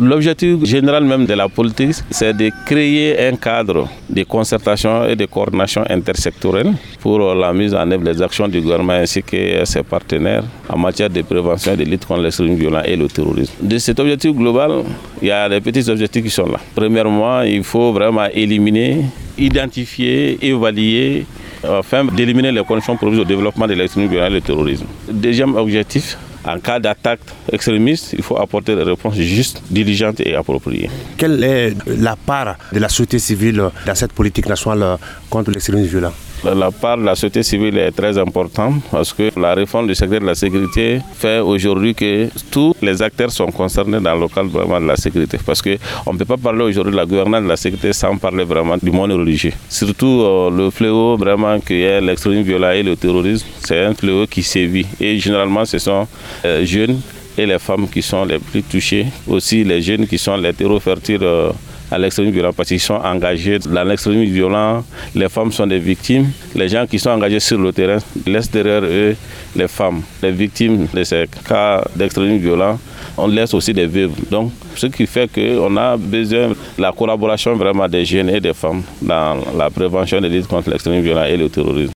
L'objectif général même de la politique, c'est de créer un cadre de concertation et de coordination intersectorielle pour la mise en œuvre des actions du gouvernement ainsi que ses partenaires en matière de prévention et de lutte contre l'extrémisme violent et le terrorisme. De cet objectif global, il y a des petits objectifs qui sont là. Premièrement, il faut vraiment éliminer, identifier, évaluer afin d'éliminer les conditions propices au développement de l'extrémisme violent et le terrorisme. Deuxième objectif, en cas d'attaque extrémiste, il faut apporter des réponses justes, diligentes et appropriées. Quelle est la part de la société civile dans cette politique nationale contre l'extrémisme violent? La part de la société civile est très importante parce que la réforme du secteur de la sécurité fait aujourd'hui que tous les acteurs sont concernés dans le cadre vraiment de la sécurité. Parce qu'on ne peut pas parler aujourd'hui de la gouvernance de la sécurité sans parler vraiment du monde religieux. Surtout euh, le fléau vraiment qui est l'extrémisme violent et le terrorisme, c'est un fléau qui sévit. Et généralement, ce sont euh, jeunes et les femmes qui sont les plus touchées. Aussi les jeunes qui sont les terreaux fertiles. Euh, à l'extrémisme violent parce qu'ils sont engagés dans l'extrémisme violent. Les femmes sont des victimes. Les gens qui sont engagés sur le terrain laissent derrière eux les femmes. Les victimes de ces cas d'extrémisme violent, on laisse aussi des veuves. Donc, ce qui fait qu'on a besoin de la collaboration vraiment des jeunes et des femmes dans la prévention des luttes contre l'extrémisme violent et le terrorisme.